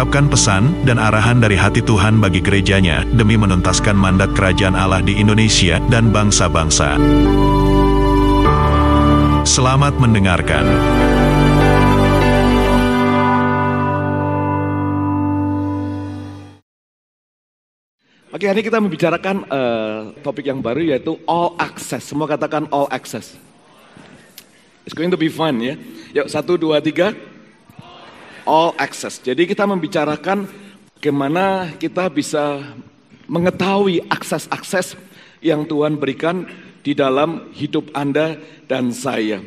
mengungkapkan pesan dan arahan dari hati Tuhan bagi gerejanya demi menuntaskan mandat kerajaan Allah di Indonesia dan bangsa-bangsa. Selamat mendengarkan. Oke, hari ini kita membicarakan uh, topik yang baru yaitu all access. Semua katakan all access. It's going to be fun ya. Yuk, satu, dua, tiga. All access. Jadi kita membicarakan bagaimana kita bisa mengetahui akses-akses yang Tuhan berikan di dalam hidup Anda dan saya.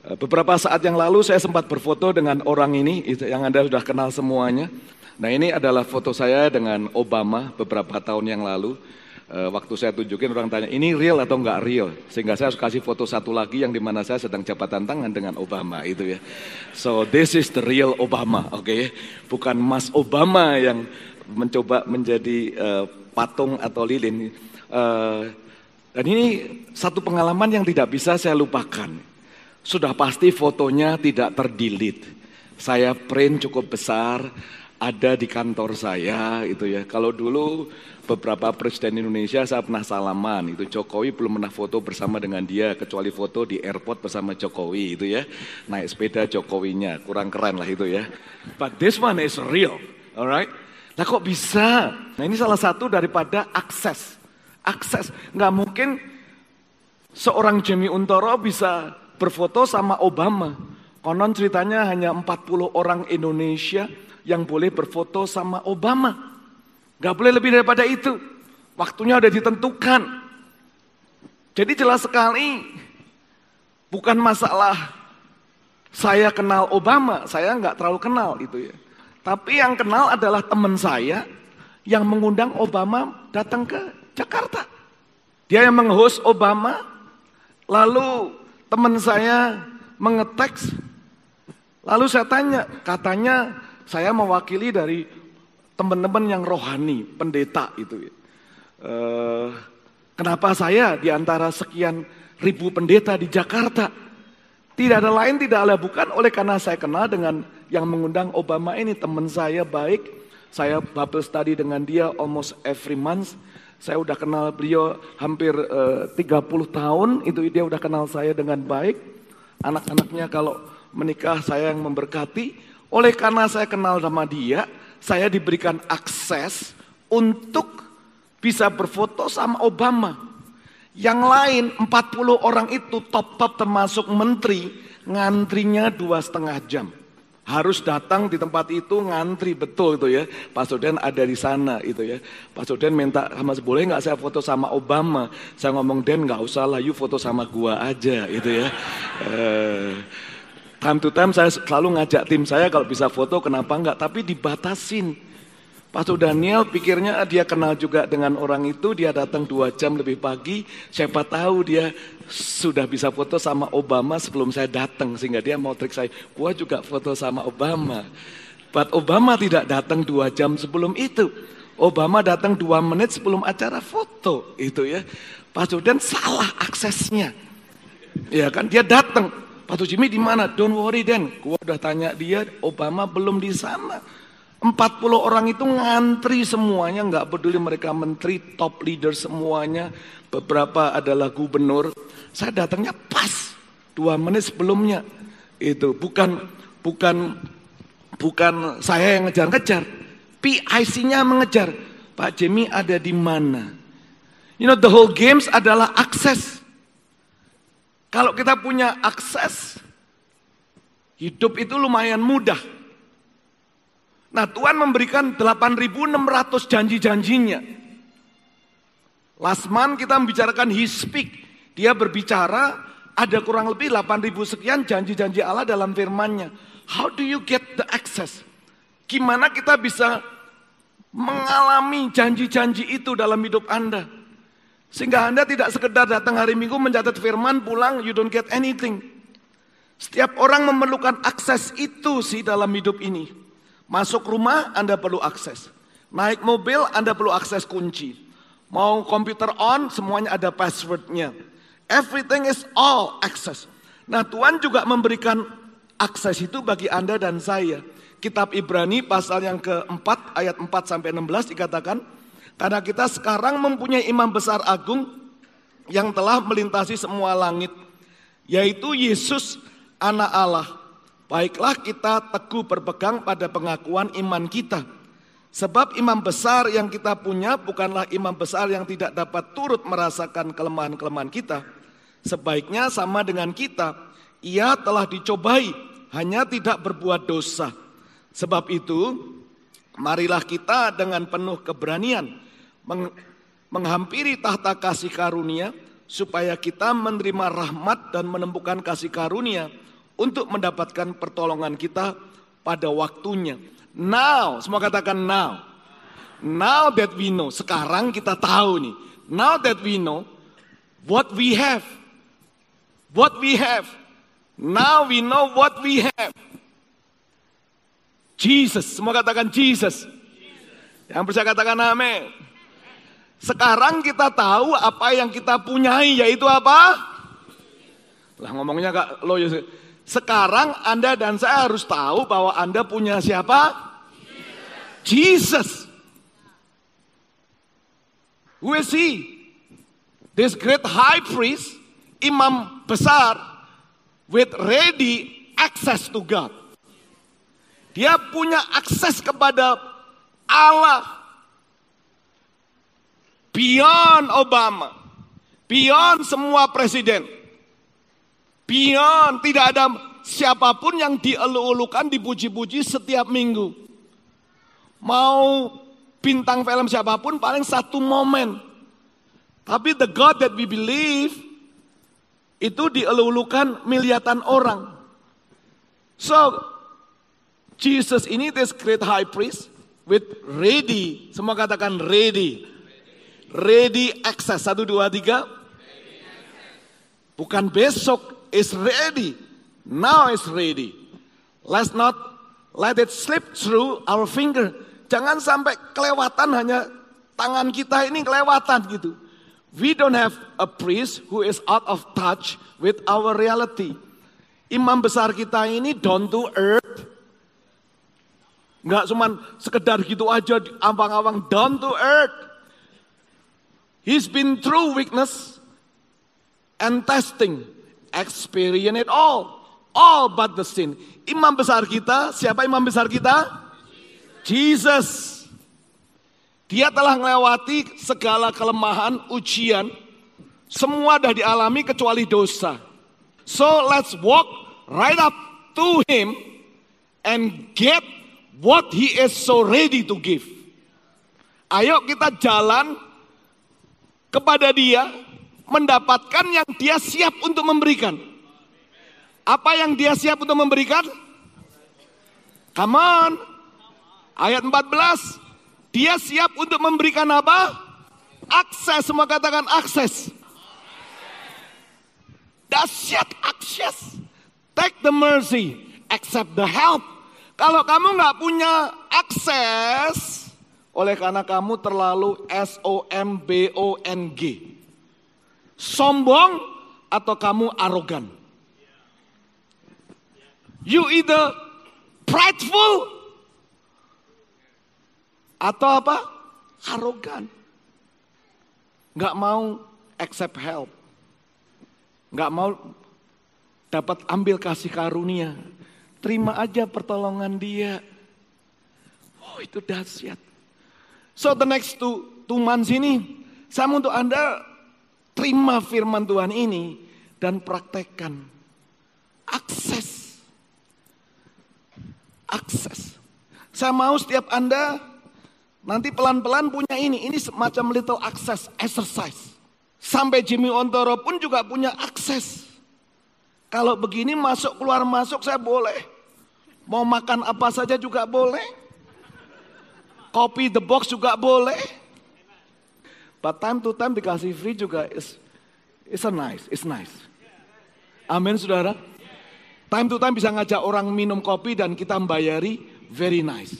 Uh, Beberapa saat yang lalu saya sempat berfoto dengan orang ini, yang Anda sudah kenal semuanya. Nah ini adalah foto saya dengan Obama beberapa tahun yang lalu. Eh, waktu saya tunjukin orang tanya, ini real atau enggak real? Sehingga saya harus kasih foto satu lagi yang di mana saya sedang jabatan tangan dengan Obama itu ya. So this is the real Obama, oke? Bukan Mas Obama yang mencoba menjadi eh, patung atau lilin. Eh, dan ini satu pengalaman yang tidak bisa saya lupakan. Sudah pasti fotonya tidak terdilit. Saya print cukup besar, ada di kantor saya itu ya. Kalau dulu beberapa presiden Indonesia saya pernah salaman, itu Jokowi belum pernah foto bersama dengan dia kecuali foto di airport bersama Jokowi itu ya. Naik sepeda Jokowinya, kurang keren lah itu ya. But this one is real, alright? Nah kok bisa? Nah ini salah satu daripada akses. Akses, nggak mungkin seorang Jamie Untoro bisa berfoto sama Obama. Konon ceritanya hanya 40 orang Indonesia yang boleh berfoto sama Obama. Gak boleh lebih daripada itu. Waktunya udah ditentukan. Jadi jelas sekali, bukan masalah saya kenal Obama, saya nggak terlalu kenal itu ya. Tapi yang kenal adalah teman saya yang mengundang Obama datang ke Jakarta. Dia yang menghost Obama, lalu teman saya mengeteks, lalu saya tanya, katanya saya mewakili dari teman-teman yang rohani, pendeta itu. Uh, kenapa saya di antara sekian ribu pendeta di Jakarta? Tidak ada lain, tidak ada bukan oleh karena saya kenal dengan yang mengundang Obama ini teman saya baik. Saya Bible study dengan dia almost every month. Saya udah kenal beliau hampir uh, 30 tahun, itu dia udah kenal saya dengan baik. Anak-anaknya kalau menikah saya yang memberkati. Oleh karena saya kenal sama dia, saya diberikan akses untuk bisa berfoto sama Obama. Yang lain 40 orang itu top-top termasuk menteri ngantrinya dua setengah jam. Harus datang di tempat itu ngantri betul itu ya. Pak Soden ada di sana itu ya. Pak Soden minta sama boleh nggak saya foto sama Obama. Saya ngomong Den nggak usah lah, you foto sama gua aja itu ya. Uh, time to time saya selalu ngajak tim saya kalau bisa foto kenapa enggak. Tapi dibatasin. Pastor Daniel pikirnya dia kenal juga dengan orang itu, dia datang dua jam lebih pagi, siapa tahu dia sudah bisa foto sama Obama sebelum saya datang, sehingga dia mau trik saya, gua juga foto sama Obama. But Obama tidak datang dua jam sebelum itu. Obama datang dua menit sebelum acara foto, itu ya. Pastor Dan salah aksesnya. Ya kan, dia datang. Pastor Jimmy di mana? Don't worry Dan, gua udah tanya dia, Obama belum di sana. 40 orang itu ngantri semuanya, nggak peduli mereka menteri, top leader semuanya, beberapa adalah gubernur. Saya datangnya pas dua menit sebelumnya. Itu bukan bukan bukan saya yang ngejar-ngejar, PIC-nya mengejar. Pak Jimmy ada di mana? You know the whole games adalah akses. Kalau kita punya akses, hidup itu lumayan mudah. Nah Tuhan memberikan 8.600 janji-janjinya. Last month kita membicarakan His Speak. Dia berbicara ada kurang lebih 8.000 sekian janji-janji Allah dalam firmannya. How do you get the access? Gimana kita bisa mengalami janji-janji itu dalam hidup Anda? Sehingga Anda tidak sekedar datang hari Minggu mencatat firman, pulang, you don't get anything. Setiap orang memerlukan akses itu sih dalam hidup ini. Masuk rumah, Anda perlu akses. Naik mobil, Anda perlu akses kunci. Mau komputer on, semuanya ada passwordnya. Everything is all access. Nah Tuhan juga memberikan akses itu bagi Anda dan saya. Kitab Ibrani pasal yang keempat ayat 4 sampai 16 dikatakan, karena kita sekarang mempunyai imam besar agung yang telah melintasi semua langit, yaitu Yesus anak Allah. Baiklah kita teguh berpegang pada pengakuan iman kita. Sebab imam besar yang kita punya bukanlah imam besar yang tidak dapat turut merasakan kelemahan-kelemahan kita. Sebaiknya sama dengan kita, ia telah dicobai, hanya tidak berbuat dosa. Sebab itu, marilah kita dengan penuh keberanian menghampiri tahta kasih karunia supaya kita menerima rahmat dan menemukan kasih karunia untuk mendapatkan pertolongan kita pada waktunya. Now, semua katakan now. Now that we know, sekarang kita tahu nih. Now that we know what we have. What we have. Now we know what we have. Jesus, semua katakan Jesus. Yang percaya katakan amin. Sekarang kita tahu apa yang kita punyai yaitu apa? Lah ngomongnya kak lo. Sekarang Anda dan saya harus tahu bahwa Anda punya siapa? Jesus. Who is he? This great high priest, imam besar with ready access to God. Dia punya akses kepada Allah Beyond Obama. Beyond semua presiden. Beyond tidak ada siapa pun yang dielu-elukan, dipuji-puji setiap minggu. Mau bintang film siapa pun paling satu momen. Tapi the God that we believe itu dielu-elukan miliatan orang. So, Jesus ini this great high priest with ready, semua katakan ready Ready access. Satu, dua, tiga. Bukan besok, is ready. Now is ready. Let's not let it slip through our finger. Jangan sampai kelewatan hanya tangan kita ini kelewatan gitu. We don't have a priest who is out of touch with our reality. Imam besar kita ini down to earth. Enggak cuman sekedar gitu aja ambang-ambang down to earth. He's been through weakness and testing, experience it all, all but the sin. Imam besar kita, siapa imam besar kita? Jesus. Dia telah melewati segala kelemahan, ujian, semua dah dialami kecuali dosa. So let's walk right up to him and get what he is so ready to give. Ayo kita jalan kepada dia mendapatkan yang dia siap untuk memberikan. Apa yang dia siap untuk memberikan? Come on. Ayat 14. Dia siap untuk memberikan apa? Akses, semua katakan akses. Dasyat akses. Take the mercy, accept the help. Kalau kamu nggak punya akses, oleh karena kamu terlalu S-O-M-B-O-N-G. Sombong atau kamu arogan. You either prideful atau apa? Arogan. Gak mau accept help. Gak mau dapat ambil kasih karunia. Terima aja pertolongan dia. Oh itu dahsyat. So the next two, two months ini, saya untuk Anda terima firman Tuhan ini dan praktekkan. Akses. Akses. Saya mau setiap Anda nanti pelan-pelan punya ini. Ini semacam little access exercise. Sampai Jimmy Ontoro pun juga punya akses. Kalau begini masuk keluar masuk saya boleh. Mau makan apa saja juga boleh. Kopi the box juga boleh. But time to time dikasih free juga is is a nice, it's nice. Amin saudara. Time to time bisa ngajak orang minum kopi dan kita membayari very nice.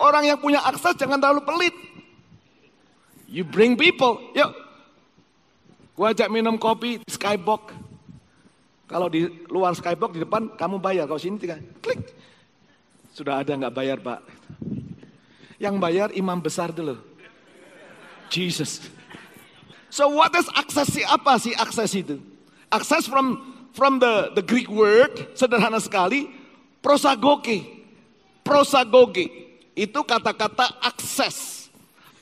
Orang yang punya akses jangan terlalu pelit. You bring people, yuk. Gua ajak minum kopi di skybox. Kalau di luar skybox di depan kamu bayar, kalau sini tinggal klik. Sudah ada nggak bayar pak? Yang bayar imam besar dulu. Jesus. So what is akses apa sih akses itu? Akses from from the the Greek word sederhana sekali prosagoge. Prosagoge itu kata-kata akses.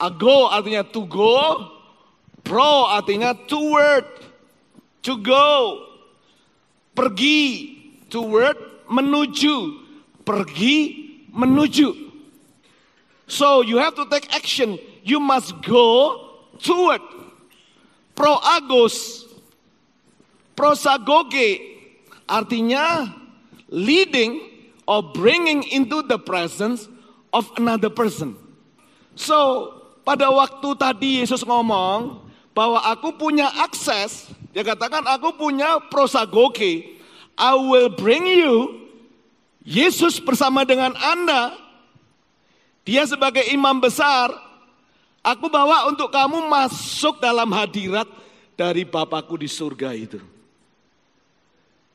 Ago artinya to go, pro artinya toward, to go. Pergi, toward, menuju. Pergi, menuju. So you have to take action. You must go toward. Proagos, prosagoge, artinya leading or bringing into the presence of another person. So pada waktu tadi Yesus ngomong bahwa aku punya akses, dia katakan aku punya prosagoge, I will bring you Yesus bersama dengan Anda dia sebagai imam besar, aku bawa untuk kamu masuk dalam hadirat dari Bapakku di surga itu.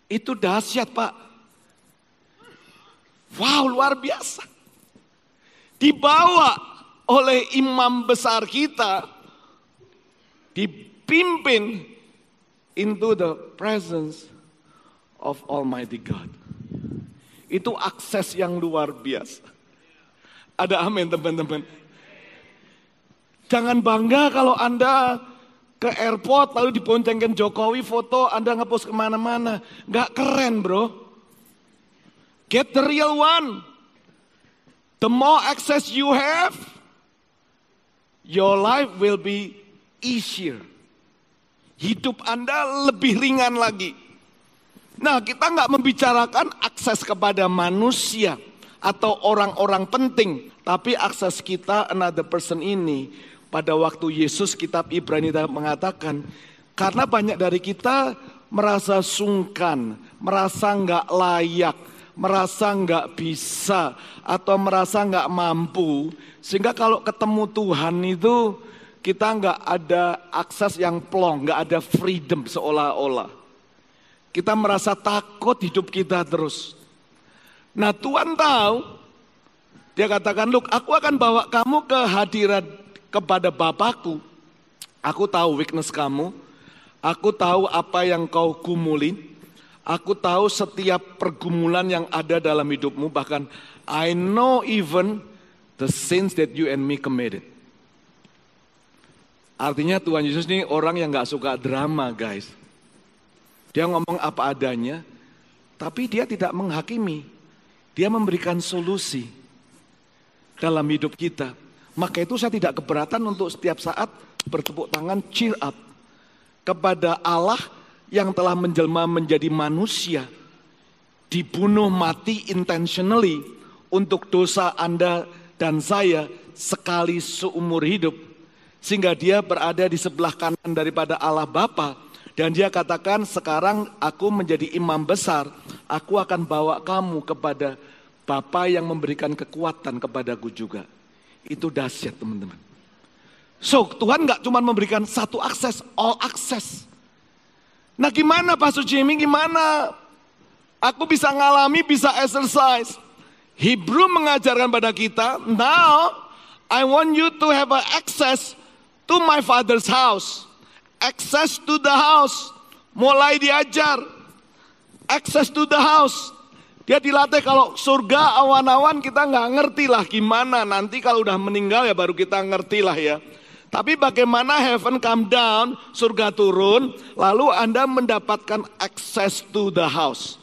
Itu dahsyat Pak. Wow luar biasa. Dibawa oleh imam besar kita, dipimpin into the presence of Almighty God. Itu akses yang luar biasa. Ada amin teman-teman. Jangan bangga kalau Anda ke airport lalu diboncengkan Jokowi foto Anda ngepost ke mana-mana. Gak keren bro. Get the real one. The more access you have, your life will be easier. Hidup Anda lebih ringan lagi. Nah kita nggak membicarakan akses kepada manusia atau orang-orang penting. Tapi akses kita another person ini pada waktu Yesus kitab Ibrani mengatakan karena banyak dari kita merasa sungkan, merasa nggak layak, merasa nggak bisa atau merasa nggak mampu sehingga kalau ketemu Tuhan itu kita nggak ada akses yang plong, nggak ada freedom seolah-olah. Kita merasa takut hidup kita terus. Nah Tuhan tahu, dia katakan, Look, aku akan bawa kamu ke hadirat kepada Bapakku. Aku tahu weakness kamu, aku tahu apa yang kau gumulin, aku tahu setiap pergumulan yang ada dalam hidupmu, bahkan I know even the sins that you and me committed. Artinya Tuhan Yesus ini orang yang gak suka drama guys. Dia ngomong apa adanya, tapi dia tidak menghakimi. Dia memberikan solusi dalam hidup kita. Maka itu saya tidak keberatan untuk setiap saat bertepuk tangan cheer up kepada Allah yang telah menjelma menjadi manusia. Dibunuh mati intentionally untuk dosa Anda dan saya sekali seumur hidup. Sehingga dia berada di sebelah kanan daripada Allah Bapa dan dia katakan sekarang aku menjadi imam besar, aku akan bawa kamu kepada Bapa yang memberikan kekuatan kepadaku juga. Itu dahsyat teman-teman. So Tuhan nggak cuma memberikan satu akses, all access. Nah gimana Pastor Jimmy, gimana aku bisa ngalami, bisa exercise. Hebrew mengajarkan pada kita, now I want you to have access to my father's house access to the house. Mulai diajar. Access to the house. Dia dilatih kalau surga awan-awan kita nggak ngerti lah gimana. Nanti kalau udah meninggal ya baru kita ngerti lah ya. Tapi bagaimana heaven come down, surga turun, lalu Anda mendapatkan access to the house.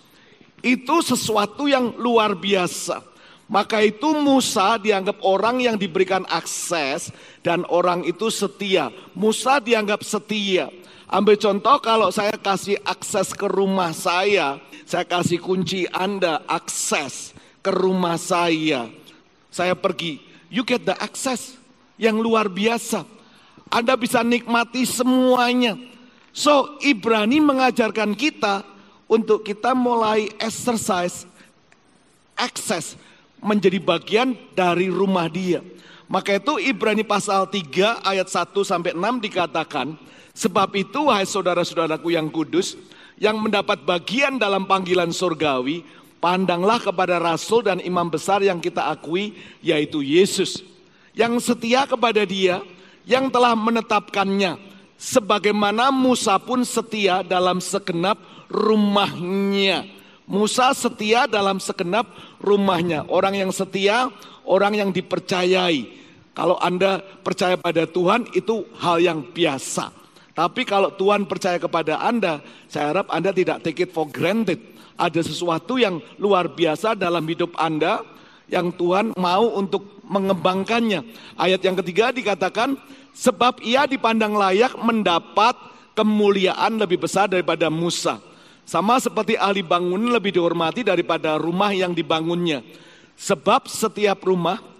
Itu sesuatu yang luar biasa. Maka itu Musa dianggap orang yang diberikan akses dan orang itu setia. Musa dianggap setia. Ambil contoh kalau saya kasih akses ke rumah saya, saya kasih kunci Anda akses ke rumah saya. Saya pergi, you get the access yang luar biasa. Anda bisa nikmati semuanya. So, Ibrani mengajarkan kita untuk kita mulai exercise akses menjadi bagian dari rumah dia. Maka itu Ibrani pasal 3 ayat 1 sampai 6 dikatakan, sebab itu wahai saudara-saudaraku yang kudus, yang mendapat bagian dalam panggilan surgawi, pandanglah kepada rasul dan imam besar yang kita akui, yaitu Yesus. Yang setia kepada dia, yang telah menetapkannya, sebagaimana Musa pun setia dalam segenap rumahnya. Musa setia dalam segenap rumahnya. Orang yang setia, orang yang dipercayai. Kalau Anda percaya pada Tuhan itu hal yang biasa. Tapi kalau Tuhan percaya kepada Anda, saya harap Anda tidak take it for granted. Ada sesuatu yang luar biasa dalam hidup Anda yang Tuhan mau untuk mengembangkannya. Ayat yang ketiga dikatakan, sebab ia dipandang layak mendapat kemuliaan lebih besar daripada Musa. Sama seperti ahli bangun lebih dihormati daripada rumah yang dibangunnya. Sebab setiap rumah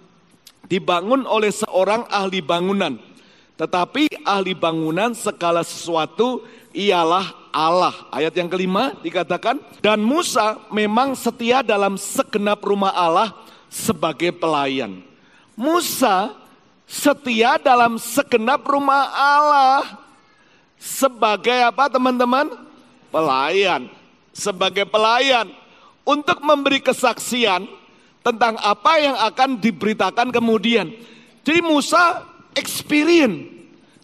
dibangun oleh seorang ahli bangunan. Tetapi ahli bangunan segala sesuatu ialah Allah. Ayat yang kelima dikatakan, dan Musa memang setia dalam segenap rumah Allah sebagai pelayan. Musa setia dalam segenap rumah Allah sebagai apa teman-teman? Pelayan. Sebagai pelayan untuk memberi kesaksian tentang apa yang akan diberitakan kemudian. Jadi Musa experience.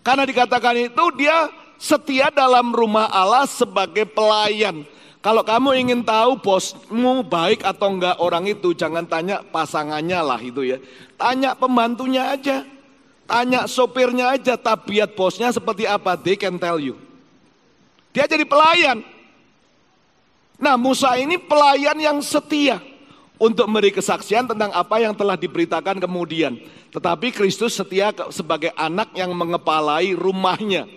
Karena dikatakan itu dia setia dalam rumah Allah sebagai pelayan. Kalau kamu ingin tahu bosmu baik atau enggak orang itu, jangan tanya pasangannya lah itu ya. Tanya pembantunya aja. Tanya sopirnya aja, tabiat bosnya seperti apa, they can tell you. Dia jadi pelayan. Nah Musa ini pelayan yang setia untuk memberi kesaksian tentang apa yang telah diberitakan kemudian. Tetapi Kristus setia sebagai anak yang mengepalai rumahnya.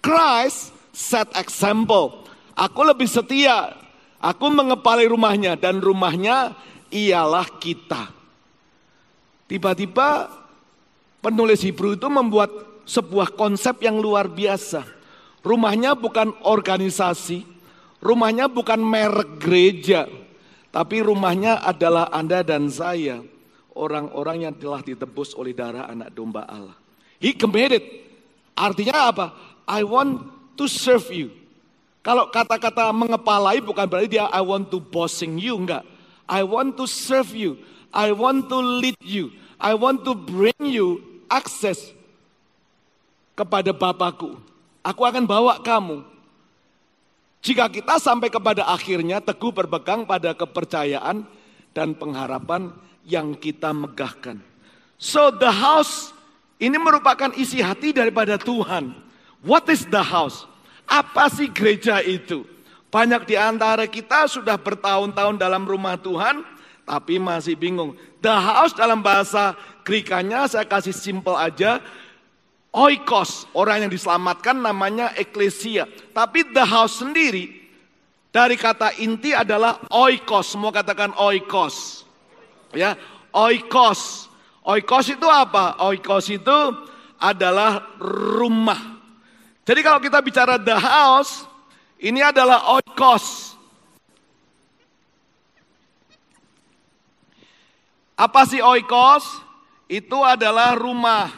Christ set example. Aku lebih setia. Aku mengepalai rumahnya dan rumahnya ialah kita. Tiba-tiba penulis Hebrew itu membuat sebuah konsep yang luar biasa. Rumahnya bukan organisasi, rumahnya bukan merek gereja, tapi rumahnya adalah Anda dan saya orang-orang yang telah ditebus oleh darah anak domba Allah. He committed. Artinya apa? I want to serve you. Kalau kata-kata mengepalai bukan berarti dia I want to bossing you, enggak. I want to serve you. I want to lead you. I want to bring you access kepada Bapakku. Aku akan bawa kamu. Jika kita sampai kepada akhirnya teguh berpegang pada kepercayaan dan pengharapan yang kita megahkan. So the house ini merupakan isi hati daripada Tuhan. What is the house? Apa sih gereja itu? Banyak di antara kita sudah bertahun-tahun dalam rumah Tuhan, tapi masih bingung. The house dalam bahasa Grikanya saya kasih simple aja, oikos, orang yang diselamatkan namanya eklesia. Tapi the house sendiri dari kata inti adalah oikos, semua katakan oikos. Ya, oikos. Oikos itu apa? Oikos itu adalah rumah. Jadi kalau kita bicara the house, ini adalah oikos. Apa sih oikos? Itu adalah rumah.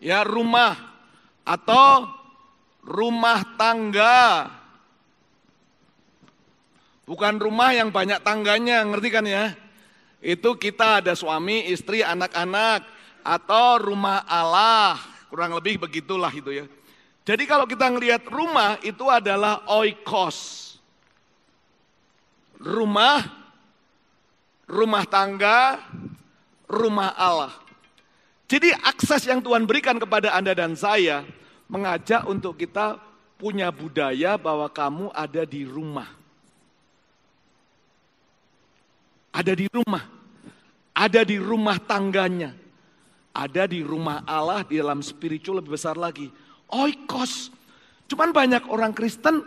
Ya, rumah atau rumah tangga. Bukan rumah yang banyak tangganya, ngerti kan ya? Itu kita ada suami, istri, anak-anak, atau rumah Allah. Kurang lebih begitulah itu ya. Jadi kalau kita ngelihat rumah itu adalah oikos. Rumah, rumah tangga, rumah Allah. Jadi akses yang Tuhan berikan kepada Anda dan saya mengajak untuk kita punya budaya bahwa kamu ada di rumah. Ada di rumah. Ada di rumah tangganya. Ada di rumah Allah di dalam spiritual lebih besar lagi. Oikos. Cuman banyak orang Kristen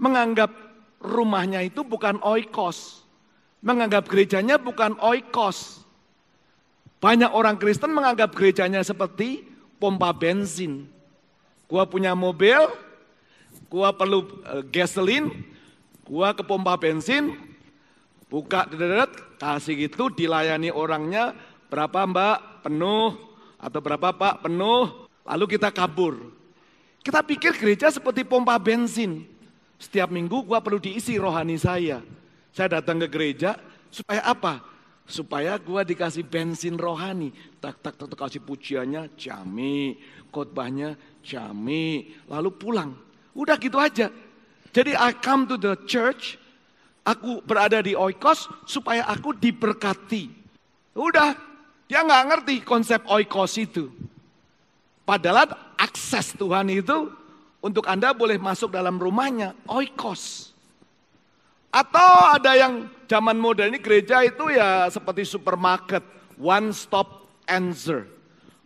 menganggap rumahnya itu bukan oikos. Menganggap gerejanya bukan oikos. Banyak orang Kristen menganggap gerejanya seperti pompa bensin. Gua punya mobil, gua perlu uh, gasolin, gua ke pompa bensin, buka dedet, kasih gitu dilayani orangnya berapa mbak penuh atau berapa pak penuh, lalu kita kabur. Kita pikir gereja seperti pompa bensin. Setiap minggu gua perlu diisi rohani saya. Saya datang ke gereja supaya apa? Supaya gua dikasih bensin rohani. Tak tak tak, tak kasih pujiannya jami, khotbahnya jami, lalu pulang. Udah gitu aja. Jadi I come to the church, aku berada di oikos supaya aku diberkati. Udah, dia nggak ngerti konsep oikos itu. Padahal akses Tuhan itu untuk Anda boleh masuk dalam rumahnya, oikos. Atau ada yang zaman modern ini gereja itu ya seperti supermarket, one stop answer.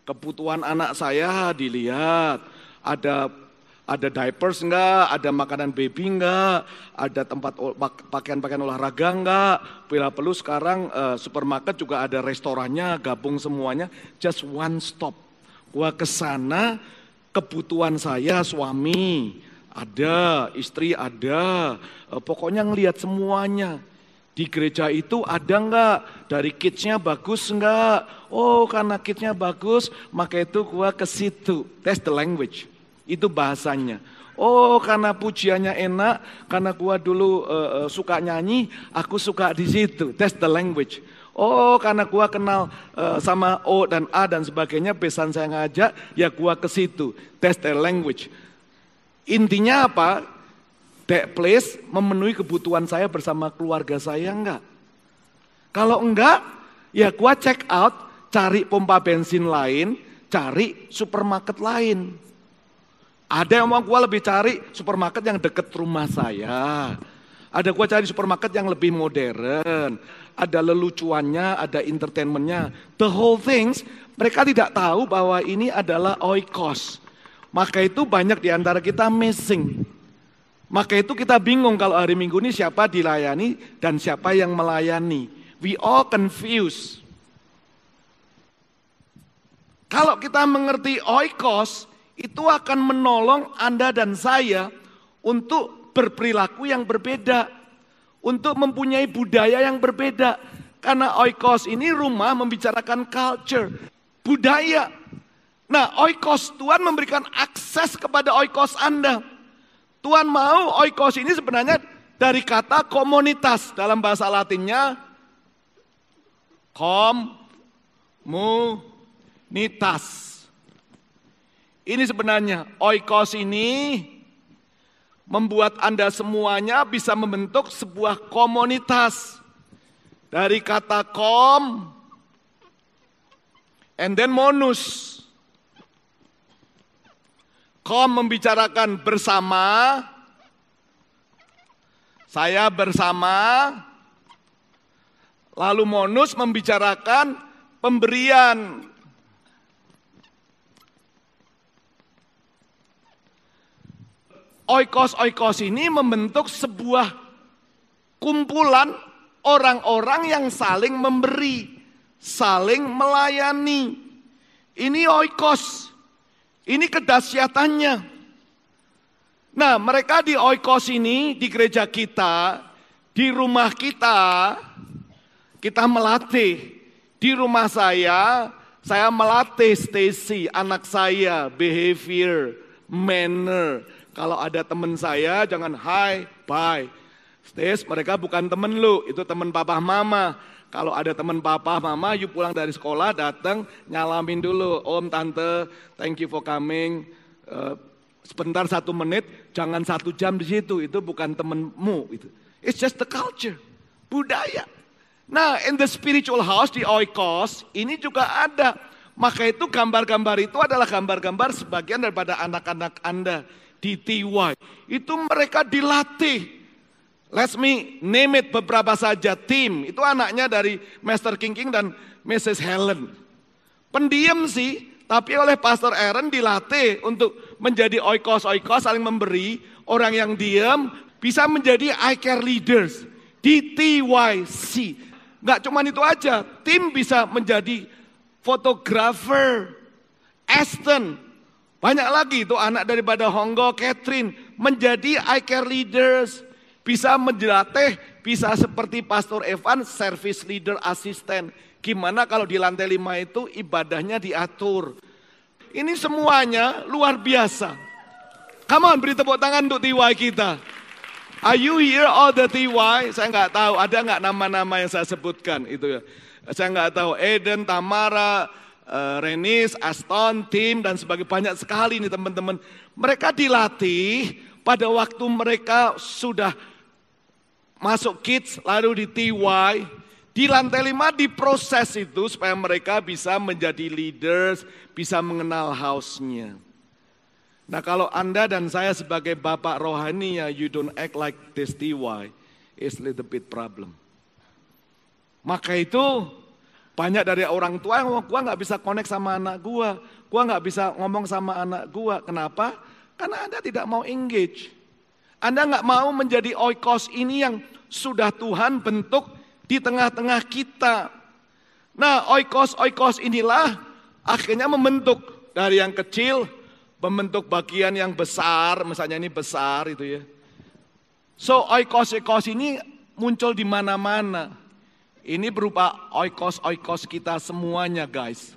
Kebutuhan anak saya dilihat, ada ada diapers enggak, ada makanan baby enggak, ada tempat pakaian-pakaian olahraga enggak. Bila perlu sekarang uh, supermarket juga ada restorannya, gabung semuanya, just one stop. Gua ke sana, kebutuhan saya suami, ada, istri ada, eh, pokoknya ngelihat semuanya. Di gereja itu ada enggak? Dari kidsnya bagus enggak? Oh karena kidsnya bagus, maka itu gua ke situ. That's the language. Itu bahasanya. Oh karena pujiannya enak, karena gua dulu uh, suka nyanyi, aku suka di situ. That's the language. Oh karena gua kenal uh, sama O dan A dan sebagainya, besan saya ngajak, ya gua ke situ. That's the language. Intinya apa? That place memenuhi kebutuhan saya bersama keluarga saya enggak? Kalau enggak, ya gua check out, cari pompa bensin lain, cari supermarket lain. Ada yang mau gua lebih cari supermarket yang deket rumah saya. Ada gua cari supermarket yang lebih modern. Ada lelucuannya, ada entertainmentnya. The whole things, mereka tidak tahu bahwa ini adalah oikos. Maka itu banyak di antara kita missing. Maka itu kita bingung kalau hari Minggu ini siapa dilayani dan siapa yang melayani. We all confused. Kalau kita mengerti oikos, itu akan menolong Anda dan saya untuk berperilaku yang berbeda. Untuk mempunyai budaya yang berbeda. Karena oikos ini rumah membicarakan culture, budaya. Nah, oikos Tuhan memberikan akses kepada oikos Anda. Tuhan mau oikos ini sebenarnya dari kata komunitas dalam bahasa Latinnya komunitas. Ini sebenarnya oikos ini membuat Anda semuanya bisa membentuk sebuah komunitas. Dari kata kom and then monus. Kom membicarakan bersama, saya bersama, lalu Monus membicarakan pemberian. Oikos-oikos ini membentuk sebuah kumpulan orang-orang yang saling memberi, saling melayani. Ini oikos. Ini kedahsyatannya. Nah, mereka di oikos ini, di gereja kita, di rumah kita, kita melatih. Di rumah saya, saya melatih Stacy, anak saya, behavior, manner. Kalau ada teman saya, jangan hi, bye. Stace, mereka bukan temen lu, itu teman papa mama. Kalau ada teman papa, mama, yuk pulang dari sekolah, datang, nyalamin dulu. Om, tante, thank you for coming. Uh, sebentar satu menit, jangan satu jam di situ. Itu bukan temenmu. Itu. It's just the culture, budaya. Nah, in the spiritual house di Oikos, ini juga ada. Maka itu gambar-gambar itu adalah gambar-gambar sebagian daripada anak-anak Anda di TY. Itu mereka dilatih Let me name it beberapa saja tim. Itu anaknya dari Master King King dan Mrs. Helen. Pendiam sih, tapi oleh Pastor Aaron dilatih untuk menjadi oikos-oikos saling memberi. Orang yang diam bisa menjadi I care leaders di TYC. Gak cuma itu aja, tim bisa menjadi fotografer, Aston, banyak lagi itu anak daripada Honggo, Catherine, menjadi eye care leaders, bisa menjelatih, bisa seperti Pastor Evan, service leader assistant. Gimana kalau di lantai lima itu ibadahnya diatur. Ini semuanya luar biasa. Come on, beri tepuk tangan untuk TY kita. Are you here all the TY? Saya nggak tahu, ada nggak nama-nama yang saya sebutkan itu ya. Saya nggak tahu, Eden, Tamara, uh, Renis, Aston, Tim, dan sebagainya. Banyak sekali nih teman-teman. Mereka dilatih pada waktu mereka sudah masuk kids, lalu di TY, di lantai lima diproses itu supaya mereka bisa menjadi leaders, bisa mengenal house-nya. Nah kalau Anda dan saya sebagai bapak rohani ya you don't act like this TY, it's little bit problem. Maka itu banyak dari orang tua yang gua nggak bisa connect sama anak gua, gua nggak bisa ngomong sama anak gua. Kenapa? Karena Anda tidak mau engage. Anda nggak mau menjadi oikos ini yang sudah Tuhan bentuk di tengah-tengah kita. Nah, oikos-oikos inilah akhirnya membentuk dari yang kecil membentuk bagian yang besar, misalnya ini besar itu ya. So oikos-oikos ini muncul di mana-mana. Ini berupa oikos-oikos kita semuanya guys.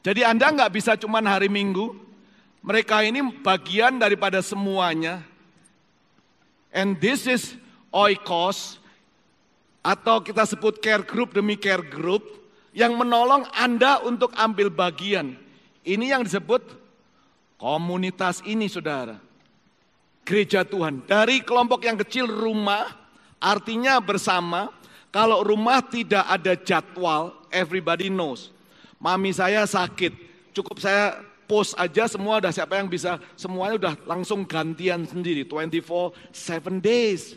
Jadi Anda nggak bisa cuma hari Minggu, mereka ini bagian daripada semuanya. And this is oikos atau kita sebut care group demi care group yang menolong Anda untuk ambil bagian. Ini yang disebut Komunitas ini saudara, gereja Tuhan. Dari kelompok yang kecil rumah, artinya bersama. Kalau rumah tidak ada jadwal, everybody knows. Mami saya sakit, cukup saya post aja semua udah siapa yang bisa, semuanya udah langsung gantian sendiri, 24 7 days.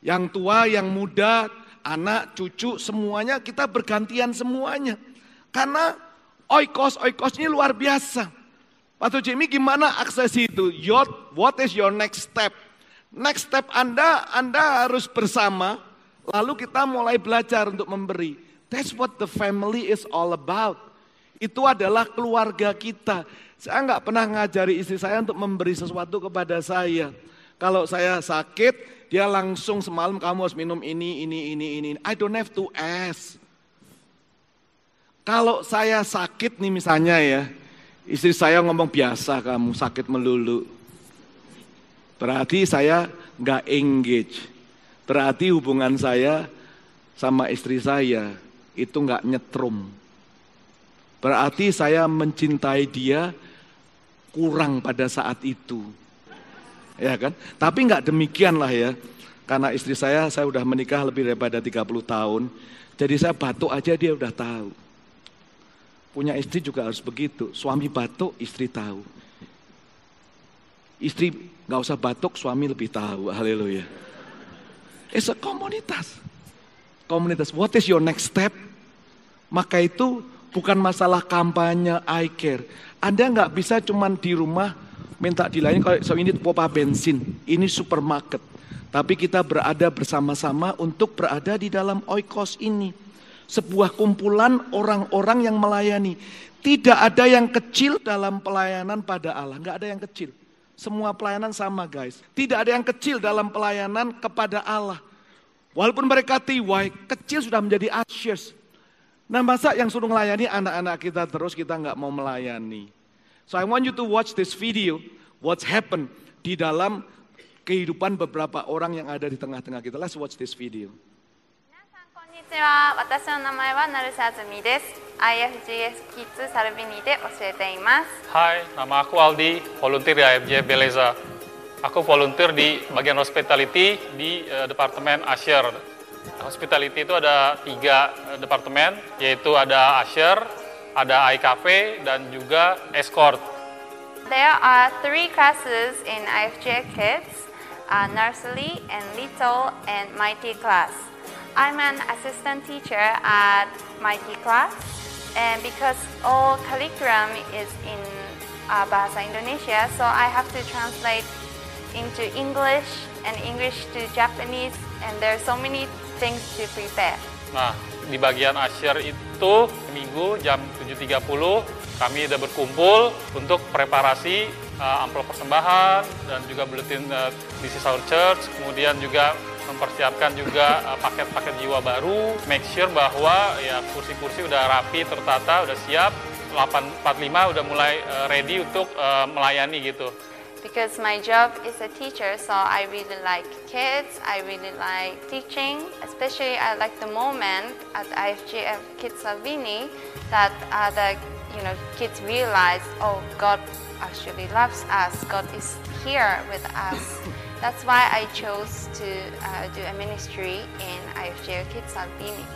Yang tua, yang muda, anak, cucu, semuanya kita bergantian semuanya. Karena oikos, oikos ini luar biasa. Pastor Jimmy gimana akses itu? Your, what is your next step? Next step Anda, Anda harus bersama, lalu kita mulai belajar untuk memberi. That's what the family is all about. Itu adalah keluarga kita. Saya nggak pernah ngajari istri saya untuk memberi sesuatu kepada saya. Kalau saya sakit, dia langsung semalam kamu harus minum ini, ini, ini, ini. I don't have to ask. Kalau saya sakit nih misalnya ya, Istri saya ngomong biasa kamu sakit melulu. Berarti saya nggak engage. Berarti hubungan saya sama istri saya itu nggak nyetrum. Berarti saya mencintai dia kurang pada saat itu. Ya kan? Tapi nggak demikian lah ya. Karena istri saya, saya udah menikah lebih daripada 30 tahun. Jadi saya batuk aja dia udah tahu. Punya istri juga harus begitu. Suami batuk, istri tahu. Istri nggak usah batuk, suami lebih tahu. Haleluya. It's a komunitas. Komunitas. What is your next step? Maka itu bukan masalah kampanye I care. Anda nggak bisa cuman di rumah minta dilayani kalau so ini pompa bensin, ini supermarket. Tapi kita berada bersama-sama untuk berada di dalam oikos ini sebuah kumpulan orang-orang yang melayani. Tidak ada yang kecil dalam pelayanan pada Allah, nggak ada yang kecil. Semua pelayanan sama guys. Tidak ada yang kecil dalam pelayanan kepada Allah. Walaupun mereka tiwai, kecil sudah menjadi ushers. Nah masa yang suruh melayani anak-anak kita terus kita nggak mau melayani. So I want you to watch this video, what's happened di dalam kehidupan beberapa orang yang ada di tengah-tengah kita. Let's watch this video. ちは私の名前は成瀬あずみです IFGS Kids Salvini で教えています Hai, nama aku Aldi, volunteer di IFJ Beleza. Aku volunteer di bagian hospitality di uh, Departemen Asher. Hospitality itu ada tiga uh, departemen, yaitu ada Asher, ada iCafe, dan juga Escort. There are three classes in IFJ Kids, uh, nursery and little and mighty class. I'm an assistant teacher at Mighty class, and because all curriculum is in uh, Bahasa Indonesia, so I have to translate into English and English to Japanese, and there are so many things to prepare. Nah, di bagian asyir itu minggu jam 7.30 kami sudah berkumpul untuk preparasi uh, amplop persembahan dan juga bulletin uh, DC Our Church, kemudian juga mempersiapkan juga uh, paket-paket uh, jiwa baru, make sure bahwa ya kursi-kursi udah rapi, tertata, udah siap, 845 udah mulai uh, ready untuk uh, melayani gitu. Because my job is a teacher, so I really like kids, I really like teaching. Especially I like the moment at IFGF Kids Salvini that uh, the you know kids realize, oh, God actually loves us. God is here with us. That's why I chose to uh, do a ministry in IFGF Kids Salvini.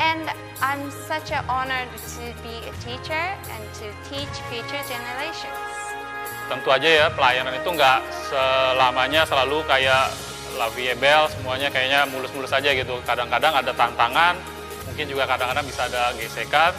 And I'm such an honor to be a teacher and to teach future generations. Tentu aja ya pelayanan itu nggak selamanya selalu kayak La Bell semuanya kayaknya mulus-mulus aja gitu. Kadang-kadang ada tantangan, mungkin juga kadang-kadang bisa ada gesekan,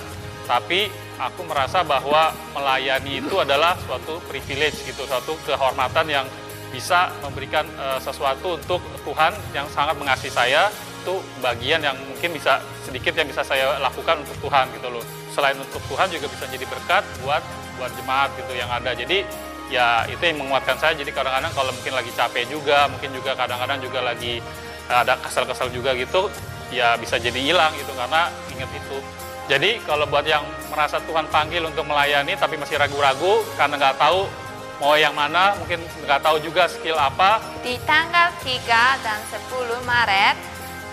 tapi aku merasa bahwa melayani itu adalah suatu privilege gitu, suatu kehormatan yang bisa memberikan uh, sesuatu untuk Tuhan yang sangat mengasihi saya itu bagian yang mungkin bisa sedikit yang bisa saya lakukan untuk Tuhan gitu loh. Selain untuk Tuhan juga bisa jadi berkat buat buat jemaat gitu yang ada. Jadi ya itu yang menguatkan saya. Jadi kadang-kadang kalau mungkin lagi capek juga, mungkin juga kadang-kadang juga lagi ada kesal-kesal juga gitu, ya bisa jadi hilang gitu karena ingat itu. Jadi kalau buat yang merasa Tuhan panggil untuk melayani tapi masih ragu-ragu karena nggak tahu mau yang mana, mungkin nggak tahu juga skill apa. Di tanggal 3 dan 10 Maret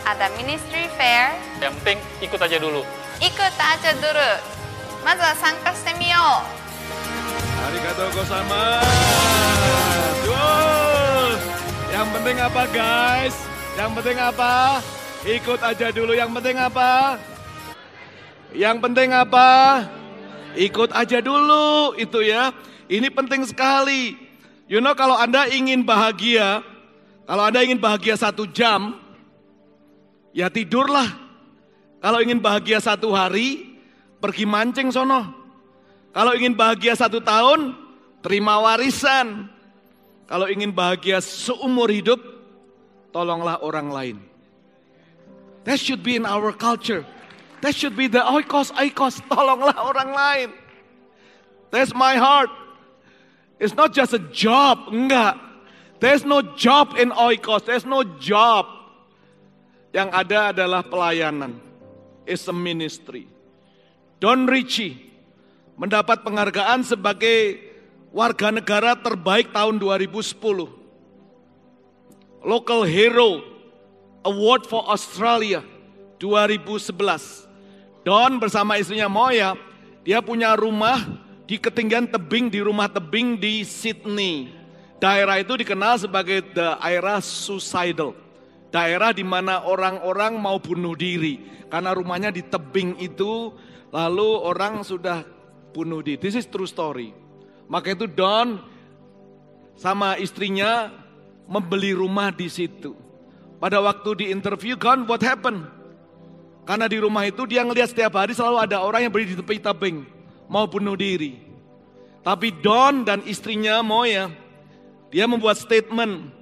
ada ministry fair. Yang penting ikut aja dulu. Ikut aja dulu. Masa sangka semio. Arigatou gozaimasu. Yang penting apa guys? Yang penting apa? Ikut aja dulu. Yang penting apa? Yang penting apa? Ikut aja dulu itu ya. Ini penting sekali. You know kalau Anda ingin bahagia, kalau Anda ingin bahagia satu jam, Ya tidurlah. Kalau ingin bahagia satu hari, pergi mancing sono. Kalau ingin bahagia satu tahun, terima warisan. Kalau ingin bahagia seumur hidup, tolonglah orang lain. That should be in our culture. That should be the oikos, oikos, tolonglah orang lain. That's my heart. It's not just a job, enggak. There's no job in oikos, there's no job. Yang ada adalah pelayanan. It's a ministry. Don Ritchie mendapat penghargaan sebagai warga negara terbaik tahun 2010. Local Hero Award for Australia 2011. Don bersama istrinya Moya, dia punya rumah di ketinggian tebing di rumah tebing di Sydney. Daerah itu dikenal sebagai daerah suicidal daerah di mana orang-orang mau bunuh diri karena rumahnya di tebing itu lalu orang sudah bunuh diri. This is true story. Maka itu Don sama istrinya membeli rumah di situ. Pada waktu di interview kan what happened? Karena di rumah itu dia ngelihat setiap hari selalu ada orang yang berdiri di tepi tebing mau bunuh diri. Tapi Don dan istrinya Moya dia membuat statement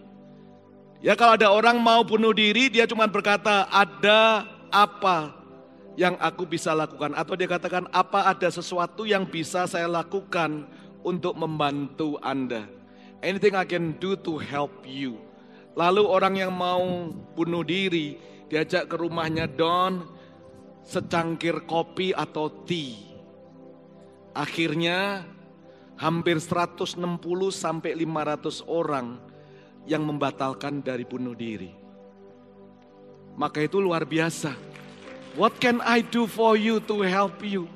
Ya kalau ada orang mau bunuh diri, dia cuma berkata, ada apa yang aku bisa lakukan? Atau dia katakan, apa ada sesuatu yang bisa saya lakukan untuk membantu Anda? Anything I can do to help you. Lalu orang yang mau bunuh diri, diajak ke rumahnya Don, secangkir kopi atau tea. Akhirnya hampir 160 sampai 500 orang yang membatalkan dari bunuh diri. Maka itu luar biasa. What can I do for you to help you?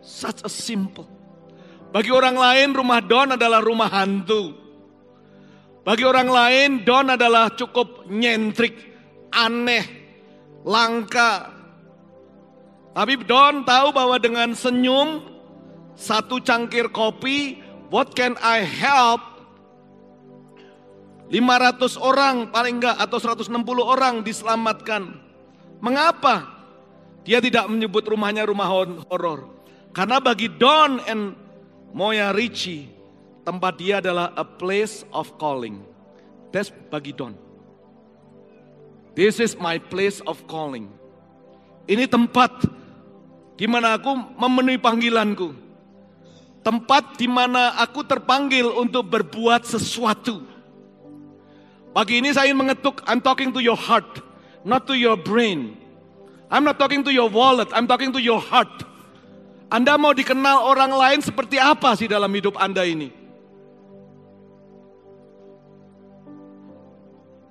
Such a simple. Bagi orang lain rumah Don adalah rumah hantu. Bagi orang lain Don adalah cukup nyentrik, aneh, langka. Tapi Don tahu bahwa dengan senyum, satu cangkir kopi, what can I help 500 orang paling enggak atau 160 orang diselamatkan. Mengapa? Dia tidak menyebut rumahnya rumah horor. Karena bagi Don and Moya Ricci, tempat dia adalah a place of calling. That's bagi Don. This is my place of calling. Ini tempat di mana aku memenuhi panggilanku. Tempat di mana aku terpanggil untuk berbuat sesuatu. Pagi ini saya ingin mengetuk, I'm talking to your heart, not to your brain. I'm not talking to your wallet, I'm talking to your heart. Anda mau dikenal orang lain seperti apa sih dalam hidup Anda ini?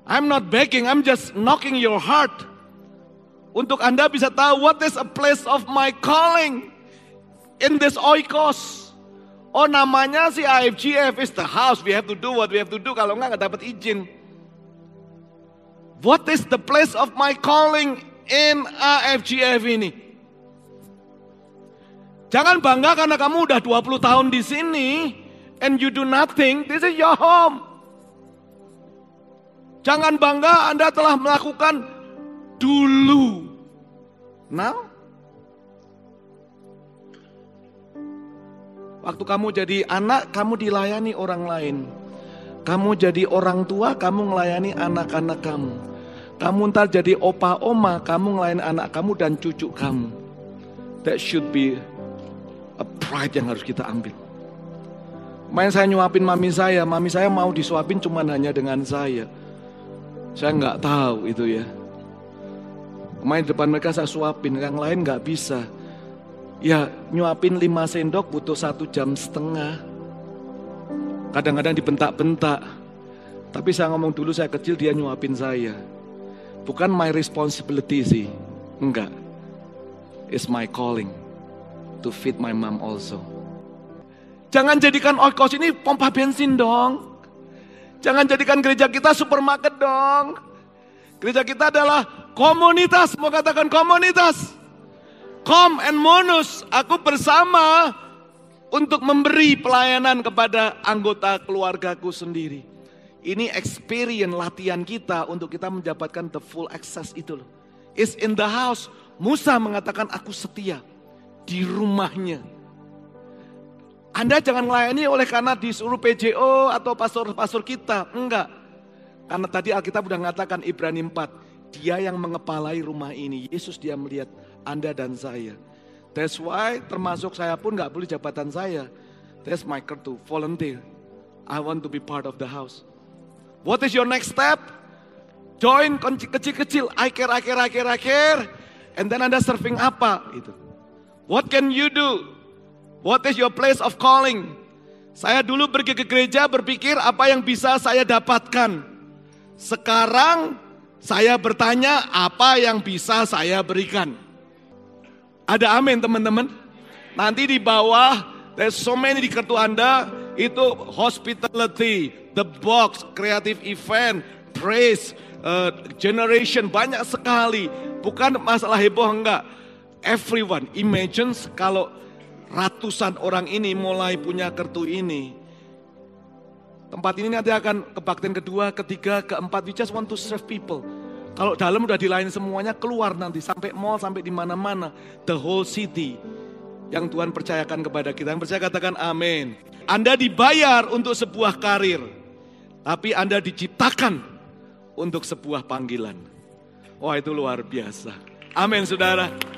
I'm not begging, I'm just knocking your heart. Untuk Anda bisa tahu what is a place of my calling in this oikos. Oh namanya si IFGF is the house, we have to do what we have to do. Kalau enggak, enggak dapat izin. What is the place of my calling in AFGF ini? Jangan bangga karena kamu udah 20 tahun di sini and you do nothing. This is your home. Jangan bangga Anda telah melakukan dulu. Now? Waktu kamu jadi anak, kamu dilayani orang lain. Kamu jadi orang tua, kamu melayani anak-anak kamu. Kamu ntar jadi opa oma, kamu melayani anak kamu dan cucu kamu. That should be a pride yang harus kita ambil. Main saya nyuapin mami saya, mami saya mau disuapin cuma hanya dengan saya. Saya nggak tahu itu ya. Main depan mereka saya suapin, yang lain nggak bisa. Ya nyuapin lima sendok butuh satu jam setengah. Kadang-kadang dibentak-bentak. Tapi saya ngomong dulu saya kecil dia nyuapin saya. Bukan my responsibility sih. Enggak. It's my calling to feed my mom also. Jangan jadikan oikos ini pompa bensin dong. Jangan jadikan gereja kita supermarket dong. Gereja kita adalah komunitas, mau katakan komunitas. Kom and monus, aku bersama untuk memberi pelayanan kepada anggota keluargaku sendiri. Ini experience latihan kita untuk kita mendapatkan the full access itu loh. Is in the house. Musa mengatakan aku setia di rumahnya. Anda jangan melayani oleh karena disuruh PJO atau pastor-pastor kita. Enggak. Karena tadi Alkitab sudah mengatakan Ibrani 4. Dia yang mengepalai rumah ini. Yesus dia melihat Anda dan saya. That's why termasuk saya pun nggak boleh jabatan saya. That's my to volunteer. I want to be part of the house. What is your next step? Join kecil-kecil. I care, I care. And then Anda serving apa? Itu. What can you do? What is your place of calling? Saya dulu pergi ke gereja berpikir apa yang bisa saya dapatkan. Sekarang saya bertanya apa yang bisa saya berikan. Ada amin teman-teman? Nanti di bawah, there's so many di kartu Anda, itu hospitality, the box, creative event, praise, uh, generation, banyak sekali. Bukan masalah heboh enggak. Everyone, imagine kalau ratusan orang ini mulai punya kartu ini. Tempat ini nanti akan kebaktian kedua, ketiga, keempat. We just want to serve people. Kalau dalam udah dilain semuanya keluar nanti sampai mall sampai di mana-mana the whole city yang Tuhan percayakan kepada kita. Yang percaya katakan amin. Anda dibayar untuk sebuah karir, tapi Anda diciptakan untuk sebuah panggilan. Wah itu luar biasa. Amin saudara.